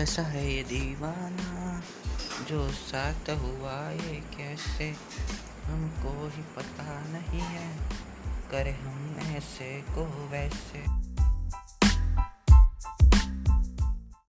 कैसा है ये दीवाना? जो साथ हुआ ये कैसे? हमको ही पता नहीं है। करे हम ऐसे को वैसे।